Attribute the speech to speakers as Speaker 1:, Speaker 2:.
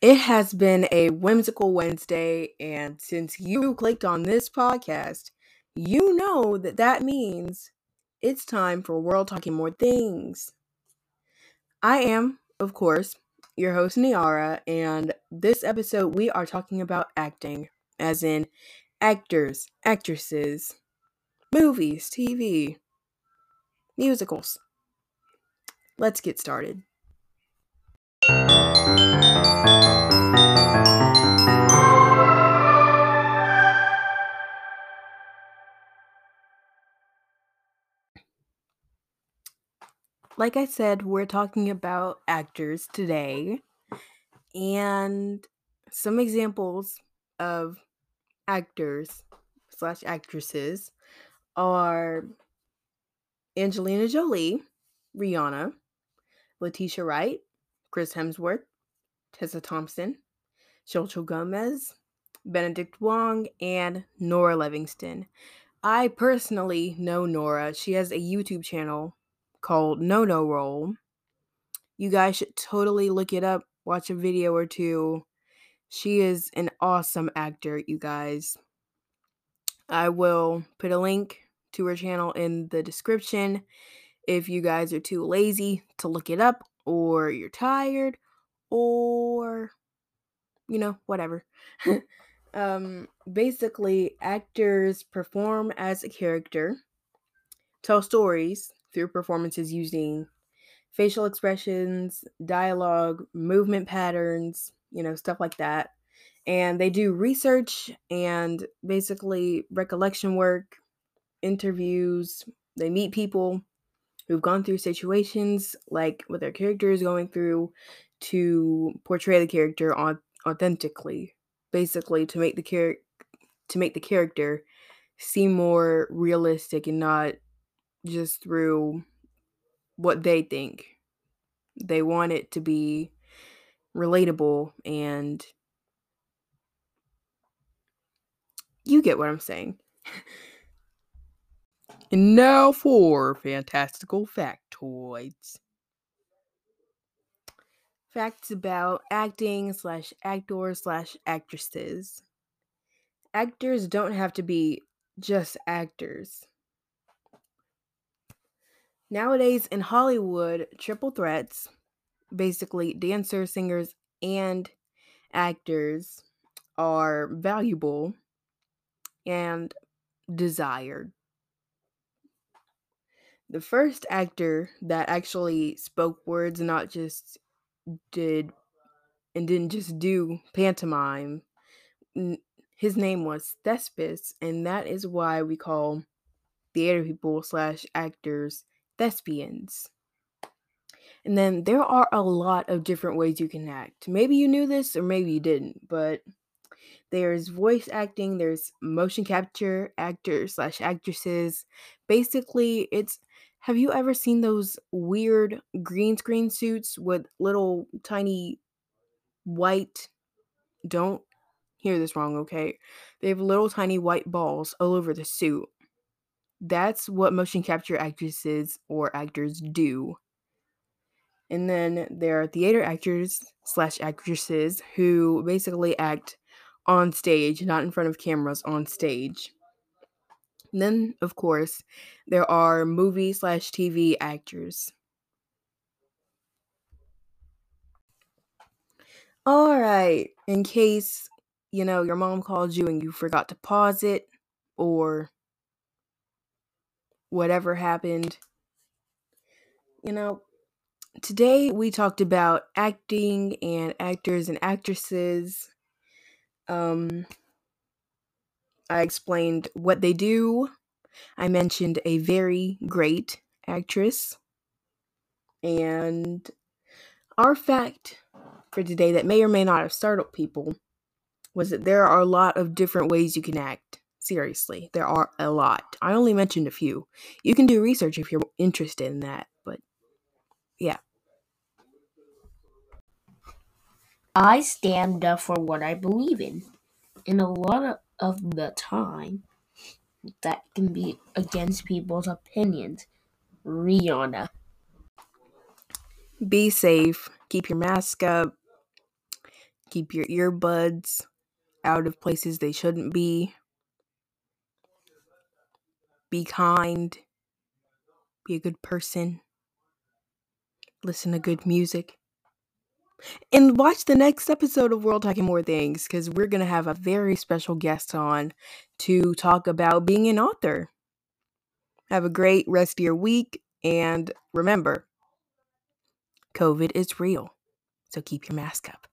Speaker 1: It has been a whimsical Wednesday, and since you clicked on this podcast, you know that that means it's time for World Talk and More Things. I am, of course, your host, Niara, and this episode we are talking about acting, as in actors, actresses, movies, TV, musicals. Let's get started. Like I said, we're talking about actors today and some examples of actors slash actresses are Angelina Jolie, Rihanna, Letitia Wright, Chris Hemsworth, Tessa Thompson, Xochitl Gomez, Benedict Wong, and Nora Levingston. I personally know Nora. She has a YouTube channel called Nono Role. You guys should totally look it up, watch a video or two. She is an awesome actor, you guys. I will put a link to her channel in the description if you guys are too lazy to look it up or you're tired or you know, whatever. um basically actors perform as a character, tell stories through performances using facial expressions, dialogue, movement patterns, you know, stuff like that. And they do research and basically recollection work, interviews. They meet people who've gone through situations like what their character is going through to portray the character on authentically basically to make the character to make the character seem more realistic and not just through what they think. They want it to be relatable and you get what I'm saying. and now for fantastical factoids. Facts about acting slash actors slash actresses. Actors don't have to be just actors. Nowadays in Hollywood, triple threats, basically dancers, singers, and actors, are valuable and desired. The first actor that actually spoke words, not just did and didn't just do pantomime, his name was Thespis, and that is why we call theater people slash actors thespians. And then there are a lot of different ways you can act. Maybe you knew this or maybe you didn't, but there's voice acting, there's motion capture actors slash actresses. Basically, it's have you ever seen those weird green screen suits with little tiny white don't hear this wrong, okay? They have little tiny white balls all over the suit. That's what motion capture actresses or actors do. And then there are theater actors slash actresses who basically act on stage, not in front of cameras, on stage. And then, of course, there are movie slash TV actors. All right, in case you know your mom called you and you forgot to pause it, or whatever happened. You know, today we talked about acting and actors and actresses. Um, I explained what they do. I mentioned a very great actress. And our fact for today that may or may not have startled people was that there are a lot of different ways you can act. Seriously, there are a lot. I only mentioned a few. You can do research if you're interested in that, but yeah.
Speaker 2: I stand up for what I believe in. And a lot of the time, that can be against people's opinions. Rihanna.
Speaker 1: Be safe. Keep your mask up. Keep your earbuds out of places they shouldn't be. Be kind. Be a good person. Listen to good music. And watch the next episode of World Talk and More Things because we're going to have a very special guest on to talk about being an author. Have a great rest of your week. And remember, COVID is real. So keep your mask up.